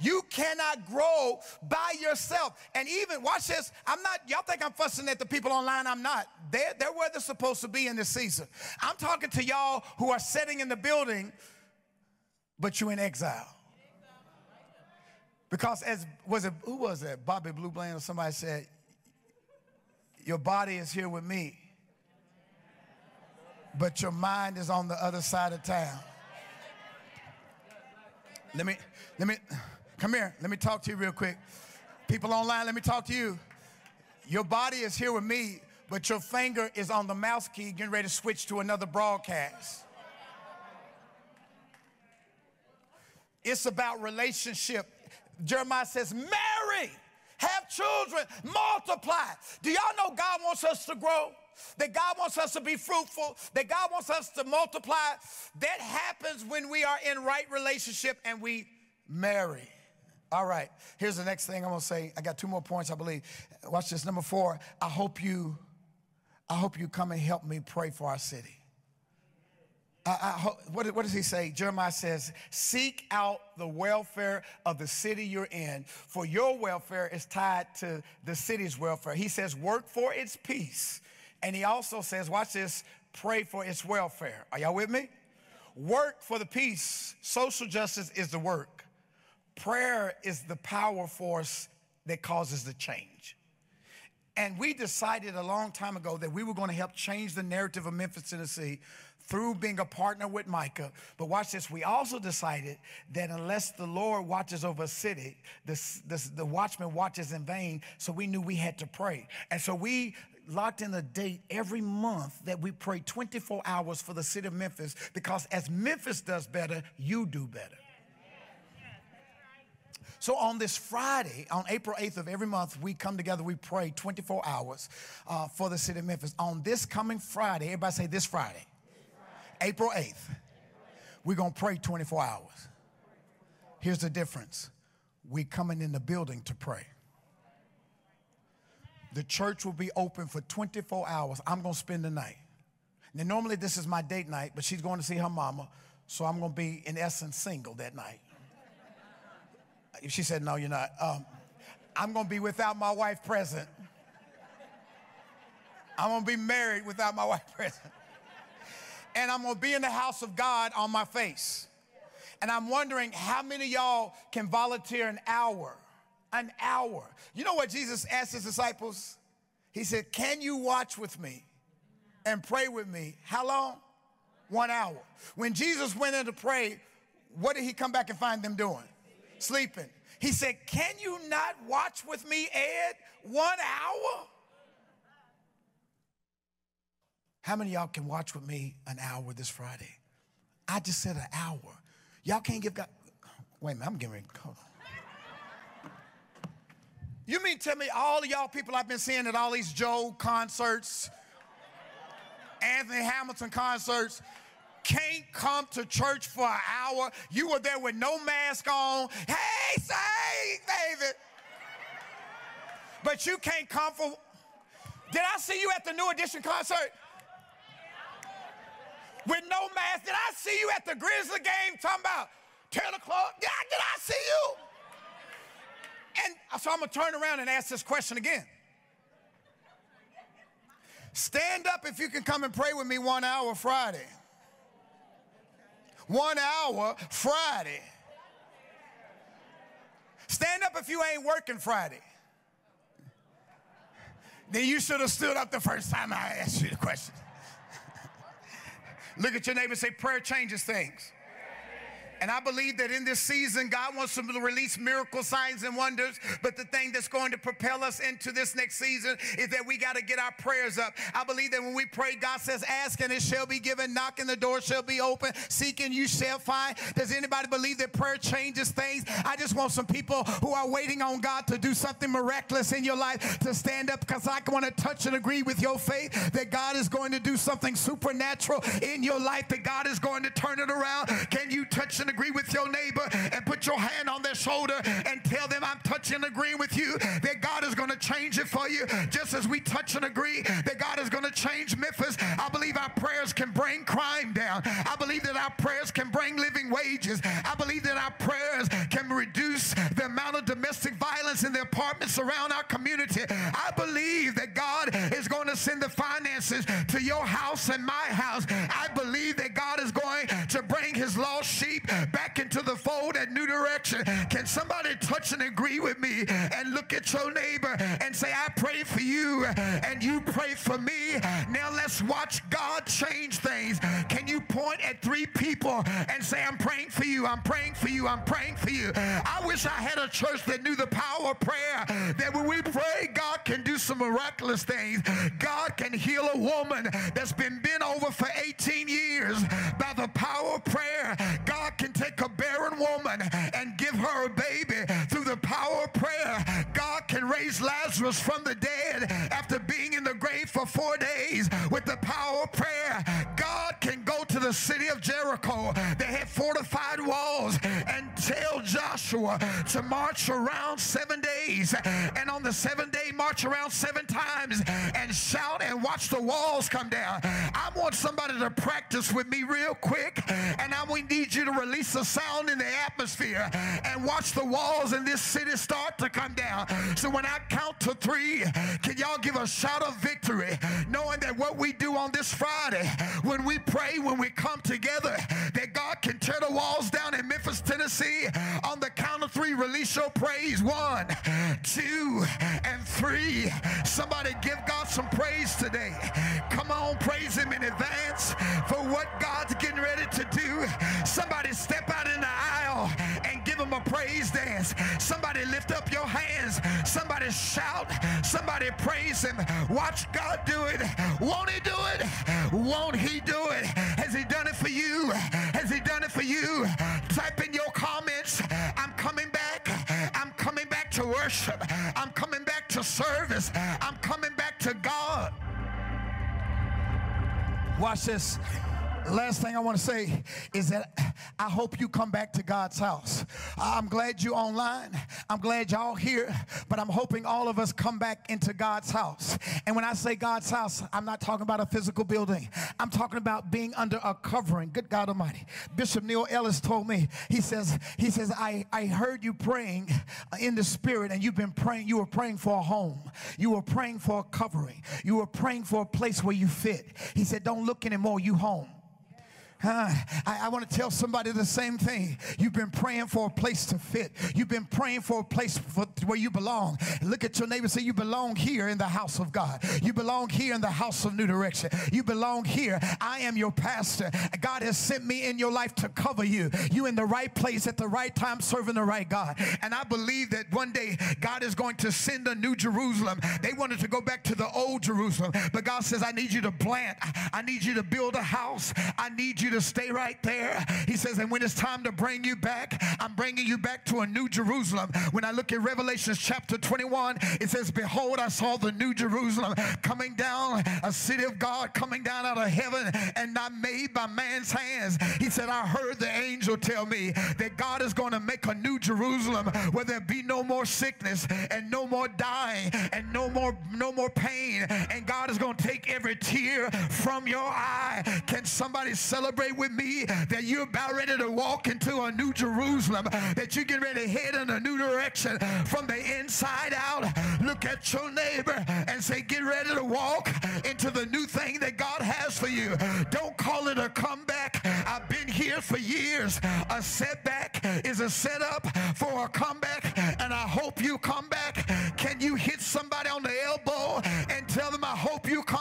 You cannot grow by yourself. And even, watch this, I'm not, y'all think I'm fussing at the people online. I'm not. They're, they're where they're supposed to be in this season. I'm talking to y'all who are sitting in the building, but you're in exile. Because as was it who was that? Bobby Blue Bland or somebody said, Your body is here with me, but your mind is on the other side of town. Let me, let me, Come here. Let me talk to you real quick. People online, let me talk to you. Your body is here with me, but your finger is on the mouse key getting ready to switch to another broadcast. It's about relationship. Jeremiah says, marry, have children, multiply. Do y'all know God wants us to grow? That God wants us to be fruitful, that God wants us to multiply. That happens when we are in right relationship and we marry. All right, here's the next thing I'm gonna say. I got two more points, I believe. Watch this. Number four, I hope you, I hope you come and help me pray for our city. I, I what, what does he say? Jeremiah says, Seek out the welfare of the city you're in, for your welfare is tied to the city's welfare. He says, Work for its peace. And he also says, Watch this, pray for its welfare. Are y'all with me? Work for the peace. Social justice is the work. Prayer is the power force that causes the change. And we decided a long time ago that we were going to help change the narrative of Memphis, Tennessee through being a partner with Micah. But watch this, we also decided that unless the Lord watches over a city, the, the, the watchman watches in vain. So we knew we had to pray. And so we locked in a date every month that we pray 24 hours for the city of Memphis because as Memphis does better, you do better. So on this Friday, on April 8th of every month, we come together, we pray 24 hours uh, for the city of Memphis. On this coming Friday, everybody say this Friday, April 8th, we're going to pray 24 hours. Here's the difference we coming in the building to pray. The church will be open for 24 hours. I'm going to spend the night. Now, normally this is my date night, but she's going to see her mama, so I'm going to be, in essence, single that night. She said, No, you're not. Um, I'm going to be without my wife present. I'm going to be married without my wife present. And I'm going to be in the house of God on my face. And I'm wondering how many y'all can volunteer an hour? An hour. You know what Jesus asked his disciples? He said, Can you watch with me and pray with me? How long? One hour. When Jesus went in to pray, what did he come back and find them doing? Sleeping. He said, Can you not watch with me, Ed, one hour? How many y'all can watch with me an hour this Friday? I just said an hour. Y'all can't give God. Wait a minute, I'm getting ready. You mean tell me all of y'all people I've been seeing at all these Joe concerts, Anthony Hamilton concerts, can't come to church for an hour. You were there with no mask on. Hey, say, David. But you can't come for. Did I see you at the New Edition concert? With no mask. Did I see you at the Grizzly game talking about 10 o'clock? Yeah, did I see you? And so I'm going to turn around and ask this question again. Stand up if you can come and pray with me one hour Friday one hour Friday. Stand up if you ain't working Friday. Then you should have stood up the first time I asked you the question. Look at your neighbor say, prayer changes things. And I believe that in this season, God wants to release miracle signs and wonders. But the thing that's going to propel us into this next season is that we got to get our prayers up. I believe that when we pray, God says, Ask and it shall be given, knock and the door shall be open, seek and you shall find. Does anybody believe that prayer changes things? I just want some people who are waiting on God to do something miraculous in your life to stand up because I want to touch and agree with your faith that God is going to do something supernatural in your life, that God is going to turn it around. Can you touch and agree with your neighbor and put your hand on their shoulder and tell them, I'm touching and agreeing with you that God is going to change it for you. Just as we touch and agree that God is going to change Memphis, I believe our prayers can bring crime down. I believe that our prayers can bring living wages. I believe that our prayers can reduce the amount of domestic violence in the apartments around our community. I believe that God is going to send the finances to your house and my house. I believe that God is going to bring his lost sheep the fold at New Direction. Can somebody touch and agree with me and look at your neighbor and say, I pray for you and you pray for me. Now let's watch God change things. Can you point at three people and say, I'm praying for you, I'm praying for you, I'm praying for you. I wish I had a church that knew the power of prayer, that when we pray, God can do some miraculous things. God can heal a woman that's been bent over for 18 years by the power of prayer. God can take a barren woman and give her a baby through the power of prayer. God can raise Lazarus from the dead after being in the grave for four days with the power of prayer. God can the city of Jericho. They had fortified walls and tell Joshua to march around seven days. And on the seventh day, march around seven times and shout and watch the walls come down. I want somebody to practice with me real quick. And I need you to release the sound in the atmosphere and watch the walls in this city start to come down. So when I count to three, can y'all give a shout of victory, knowing that what we do on this Friday, when we pray, when we come together, that God can tear the walls down in Memphis, Tennessee. On the count of three, release your praise. One, two, and three. Somebody give God some praise today. Come on, praise Him in advance for what God's getting ready to do. Somebody step out in the aisle praise dance. Somebody lift up your hands. Somebody shout. Somebody praise Him. Watch God do it. Won't He do it? Won't He do it? Has He done it for you? Has He done it for you? Type in your comments. I'm coming back. I'm coming back to worship. I'm coming back to service. I'm coming back to God. Watch this. Last thing I want to say is that I hope you come back to God's house. I'm glad you're online. I'm glad y'all here, but I'm hoping all of us come back into God's house. And when I say God's house, I'm not talking about a physical building. I'm talking about being under a covering. Good God Almighty. Bishop Neil Ellis told me, he says, he says, I, I heard you praying in the spirit and you've been praying, you were praying for a home. You were praying for a covering. You were praying for a place where you fit. He said, don't look anymore, you home. I, I want to tell somebody the same thing. You've been praying for a place to fit. You've been praying for a place for, where you belong. Look at your neighbor say, You belong here in the house of God. You belong here in the house of New Direction. You belong here. I am your pastor. God has sent me in your life to cover you. You in the right place at the right time, serving the right God. And I believe that one day God is going to send a new Jerusalem. They wanted to go back to the old Jerusalem, but God says, I need you to plant. I need you to build a house. I need you to stay right there. He says, and when it's time to bring you back, I'm bringing you back to a new Jerusalem. When I look at Revelation chapter 21, it says, Behold, I saw the new Jerusalem coming down, a city of God coming down out of heaven and not made by man's hands. He said, I heard the angel tell me that God is going to make a new Jerusalem where there be no more sickness and no more dying and no more no more pain. And God is going to take every tear from your eye. Can somebody celebrate? Celebrate with me that you're about ready to walk into a new Jerusalem, that you get ready to head in a new direction from the inside out. Look at your neighbor and say, get ready to walk into the new thing that God has for you. Don't call it a comeback. I've been here for years. A setback is a setup for a comeback, and I hope you come back. Can you hit somebody on the elbow and tell them, I hope you come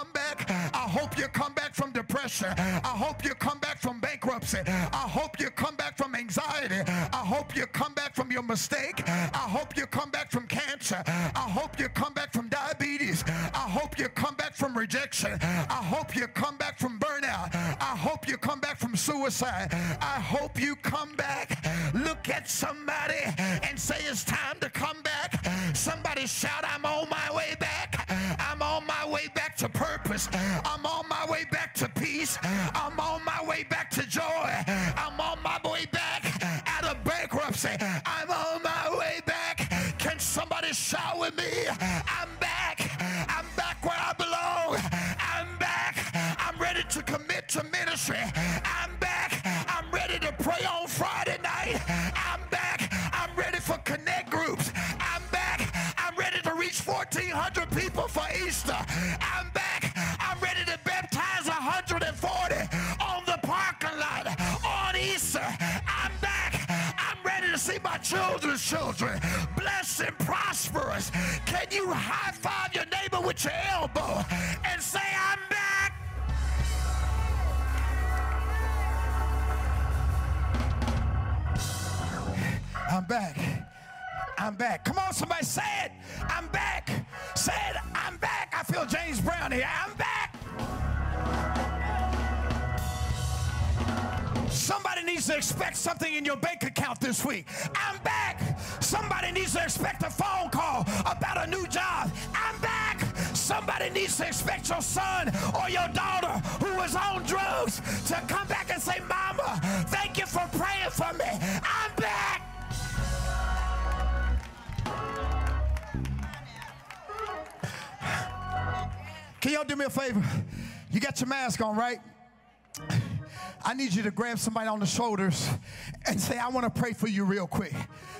hope you come back from depression. I hope you come back back from bankruptcy. I hope you come back from anxiety. I hope you come back from your mistake. I hope you come back from cancer. I hope you come back from diabetes. I hope you come back from rejection. I hope you come back from burnout. I hope you come back from suicide. I hope you come back. Look at somebody and say it's time to come back. Somebody shout, I'm on my way back. To purpose. I'm on my way back to peace. I'm on my way back to joy. I'm on my way back out of bankruptcy. I'm on my way back. Can somebody shout with me? I'm back. I'm back where I belong. I'm back. I'm ready to commit to ministry. I'm back. I'm ready to pray on Friday night. I'm back. I'm ready for connect groups. I'm back. I'm ready to reach 1,400 people for Easter. 140 on the parking lot on Easter. I'm back. I'm ready to see my children's children blessed and prosperous. Can you high five your neighbor with your elbow and say, I'm back? I'm back. I'm back. Come on, somebody say it. I'm back. Say it. I'm back. I feel James Brown here. I'm back. Somebody needs to expect something in your bank account this week. I'm back. Somebody needs to expect a phone call about a new job. I'm back. Somebody needs to expect your son or your daughter who was on drugs to come back and say, Mama, thank you for praying for me. I'm back. Can y'all do me a favor? You got your mask on, right? I need you to grab somebody on the shoulders and say, I want to pray for you real quick.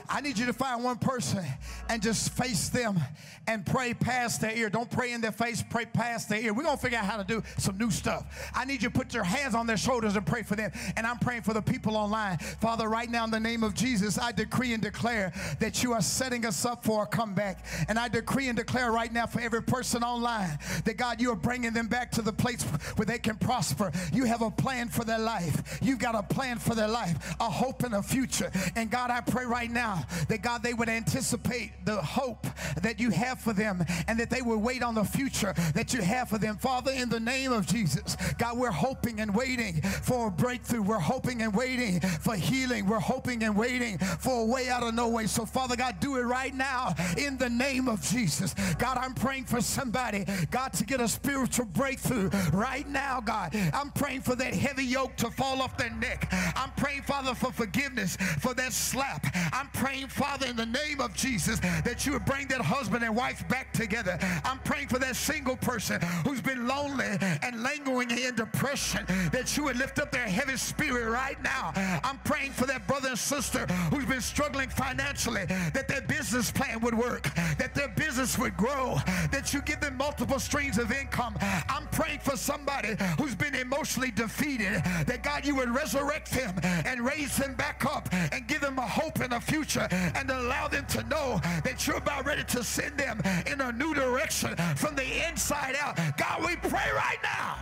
I need you to find one person and just face them and pray past their ear. Don't pray in their face, pray past their ear. We're going to figure out how to do some new stuff. I need you to put your hands on their shoulders and pray for them. And I'm praying for the people online. Father, right now in the name of Jesus, I decree and declare that you are setting us up for a comeback. And I decree and declare right now for every person online that God, you are bringing them back to the place where they can prosper. You have a plan for their life. You've got a plan for their life, a hope and a future. And God, I pray right now that God, they would anticipate the hope that you have for them and that they would wait on the future that you have for them. Father, in the name of Jesus, God, we're hoping and waiting for a breakthrough. We're hoping and waiting for healing. We're hoping and waiting for a way out of no way. So, Father God, do it right now in the name of Jesus. God, I'm praying for somebody, God, to get a spiritual breakthrough right now, God. I'm praying for that heavy yoke to fall off their neck. I'm praying, Father, for forgiveness for that slap. I'm praying, Father, in the name of Jesus, that you would bring that husband and wife back together. I'm praying for that single person who's been lonely and languishing in depression, that you would lift up their heavy spirit right now. I'm praying for that brother and sister who's been struggling financially, that their business plan would work, that their business would grow, that you give them multiple streams of income. I'm praying for somebody who's been emotionally defeated, that God, you would resurrect them and raise them back up and give them a hope and a future and allow them to know that you're about ready to send them in a new direction from the inside out. God, we pray right now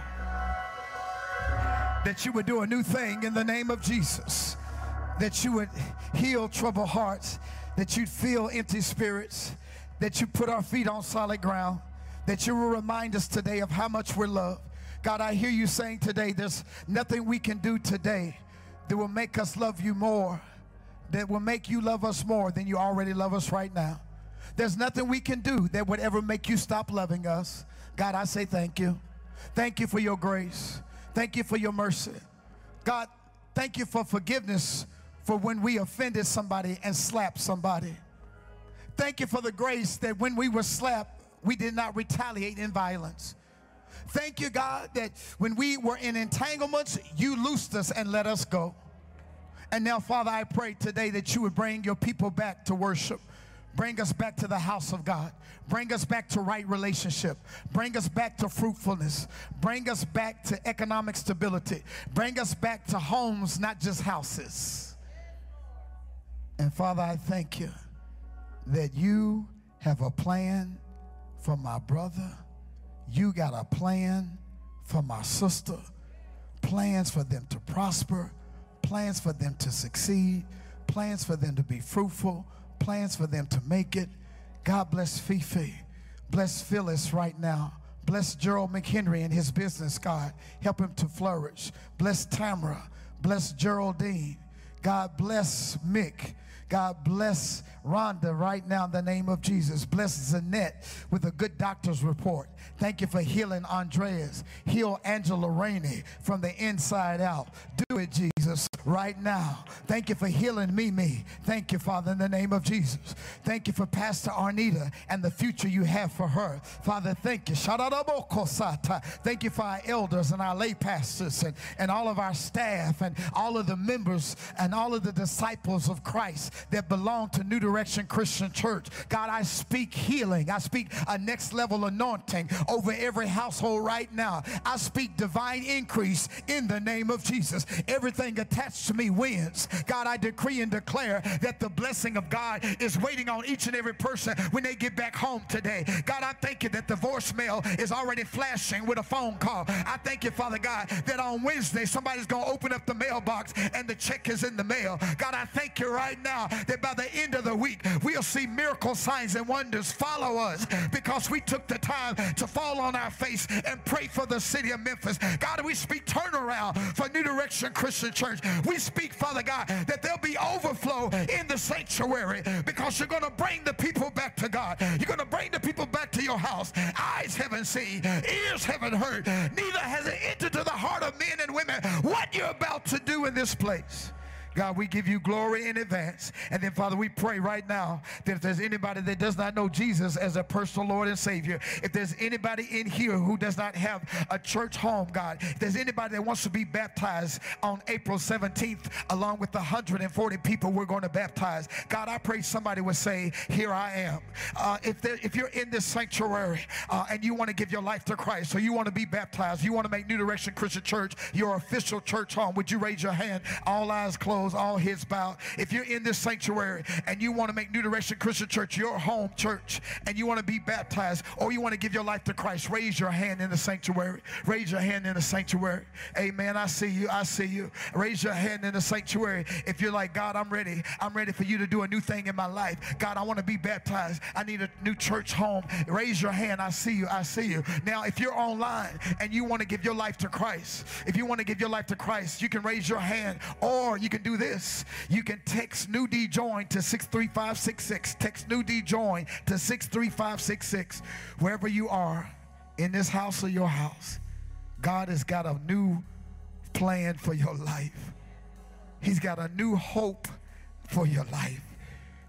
that you would do a new thing in the name of Jesus, that you would heal troubled hearts, that you'd fill empty spirits, that you put our feet on solid ground, that you will remind us today of how much we're loved. God, I hear you saying today there's nothing we can do today that will make us love you more, that will make you love us more than you already love us right now. There's nothing we can do that would ever make you stop loving us. God, I say thank you. Thank you for your grace. Thank you for your mercy. God, thank you for forgiveness for when we offended somebody and slapped somebody. Thank you for the grace that when we were slapped, we did not retaliate in violence. Thank you, God, that when we were in entanglements, you loosed us and let us go. And now, Father, I pray today that you would bring your people back to worship. Bring us back to the house of God. Bring us back to right relationship. Bring us back to fruitfulness. Bring us back to economic stability. Bring us back to homes, not just houses. And Father, I thank you that you have a plan for my brother. You got a plan for my sister. Plans for them to prosper. Plans for them to succeed. Plans for them to be fruitful plans for them to make it. God bless Fifi. Bless Phyllis right now. Bless Gerald McHenry and his business, God. Help him to flourish. Bless Tamara. Bless Geraldine. God bless Mick. God bless Rhonda right now in the name of Jesus. Bless Zanette with a good doctor's report. Thank you for healing Andreas. Heal Angela Rainey from the inside out. Do it, Jesus, right now. Thank you for healing Mimi. Thank you, Father, in the name of Jesus. Thank you for Pastor Arnita and the future you have for her. Father, thank you. Thank you for our elders and our lay pastors and, and all of our staff and all of the members and all of the disciples of Christ that belong to New Direction Christian Church. God, I speak healing. I speak a next level anointing over every household right now. I speak divine increase in the name of Jesus. Everything attached to me wins. God, I decree and declare that the blessing of God is waiting on each and every person when they get back home today. God, I thank you that the voicemail is already flashing with a phone call. I thank you, Father God, that on Wednesday somebody's going to open up the mailbox and the check is in the mail. God, I thank you right now that by the end of the week, we'll see miracle signs and wonders follow us because we took the time to fall on our face and pray for the city of Memphis. God, we speak turnaround for New Direction Christian Church. We speak, Father God, that there'll be overflow in the sanctuary because you're going to bring the people back to God. You're going to bring the people back to your house. Eyes haven't seen, ears haven't heard, neither has it entered to the heart of men and women what you're about to do in this place. God, we give you glory in advance. And then, Father, we pray right now that if there's anybody that does not know Jesus as a personal Lord and Savior, if there's anybody in here who does not have a church home, God, if there's anybody that wants to be baptized on April 17th, along with the 140 people we're going to baptize, God, I pray somebody would say, Here I am. Uh, if, there, if you're in this sanctuary uh, and you want to give your life to Christ, or you want to be baptized, you want to make New Direction Christian Church your official church home, would you raise your hand? All eyes closed, all heads bowed. If you're in this sanctuary and you want to make New Direction Christian Church your home church and you want to be baptized or you want to give your life to Christ, raise your hand in the sanctuary. Raise your hand in the sanctuary. Amen. I see you. I see you. Raise your hand in the sanctuary. If you're like, God, I'm ready. I'm ready for you to do a new thing in my life. God, I want to be baptized. I need a new church home. Raise your hand. I see you. I see you. Now, if you're online and you want to give your life to Christ, if you want to give your life to Christ, you can raise your hand or you can do this. You can text New D Join to 63566. Text New D Join to 63566. Wherever you are in this house or your house, God has got a new plan for your life. He's got a new hope for your life.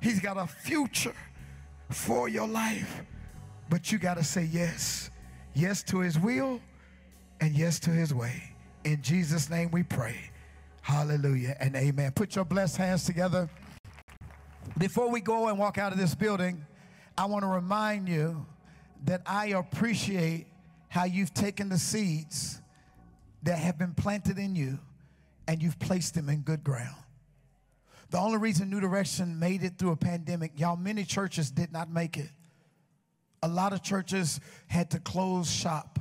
He's got a future for your life. But you got to say yes. Yes to his will and yes to his way. In Jesus' name we pray. Hallelujah and amen. Put your blessed hands together. Before we go and walk out of this building, I want to remind you that I appreciate how you've taken the seeds that have been planted in you and you've placed them in good ground. The only reason New Direction made it through a pandemic, y'all, many churches did not make it. A lot of churches had to close shop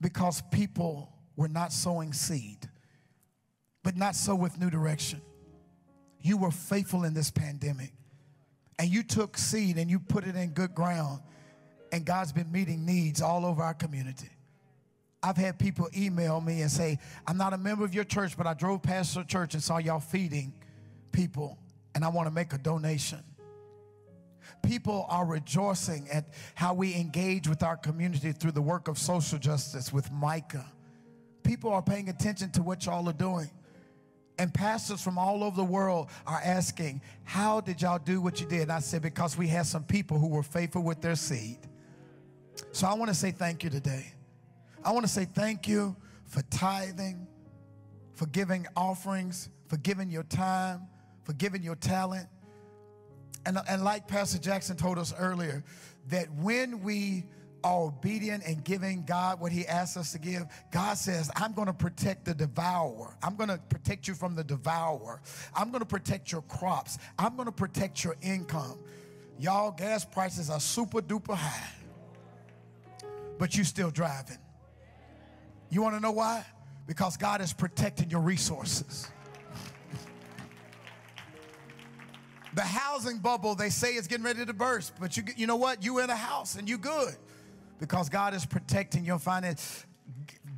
because people were not sowing seed, but not so with New Direction. You were faithful in this pandemic, and you took seed and you put it in good ground, and God's been meeting needs all over our community. I've had people email me and say, I'm not a member of your church, but I drove past your church and saw y'all feeding people, and I want to make a donation. People are rejoicing at how we engage with our community through the work of social justice with Micah. People are paying attention to what y'all are doing. And pastors from all over the world are asking, How did y'all do what you did? And I said, Because we had some people who were faithful with their seed. So I want to say thank you today. I want to say thank you for tithing, for giving offerings, for giving your time, for giving your talent. And, and like Pastor Jackson told us earlier, that when we obedient and giving God what He asks us to give, God says, I'm going to protect the devourer. I'm going to protect you from the devourer. I'm going to protect your crops. I'm going to protect your income. Y'all, gas prices are super duper high, but you still driving. You want to know why? Because God is protecting your resources. The housing bubble, they say, is getting ready to burst. But you, you know what? You in a house and you good because God is protecting your finances.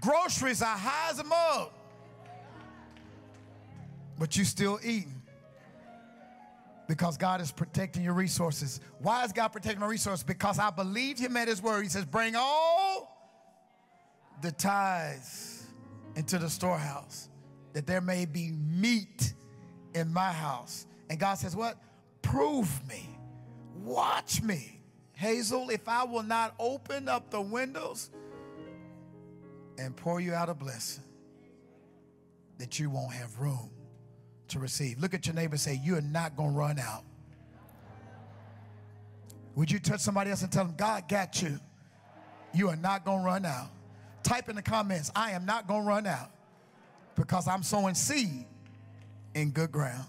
Groceries are high as a mug, but you still eating because God is protecting your resources. Why is God protecting my resources? Because I believed Him at His word. He says, "Bring all the tithes into the storehouse, that there may be meat in my house." And God says, "What? Prove me, watch me." Hazel, if I will not open up the windows and pour you out a blessing, that you won't have room to receive. Look at your neighbor say, You're not going to run out. Would you touch somebody else and tell them, God got you? You are not going to run out. Type in the comments, I am not going to run out because I'm sowing seed in good ground.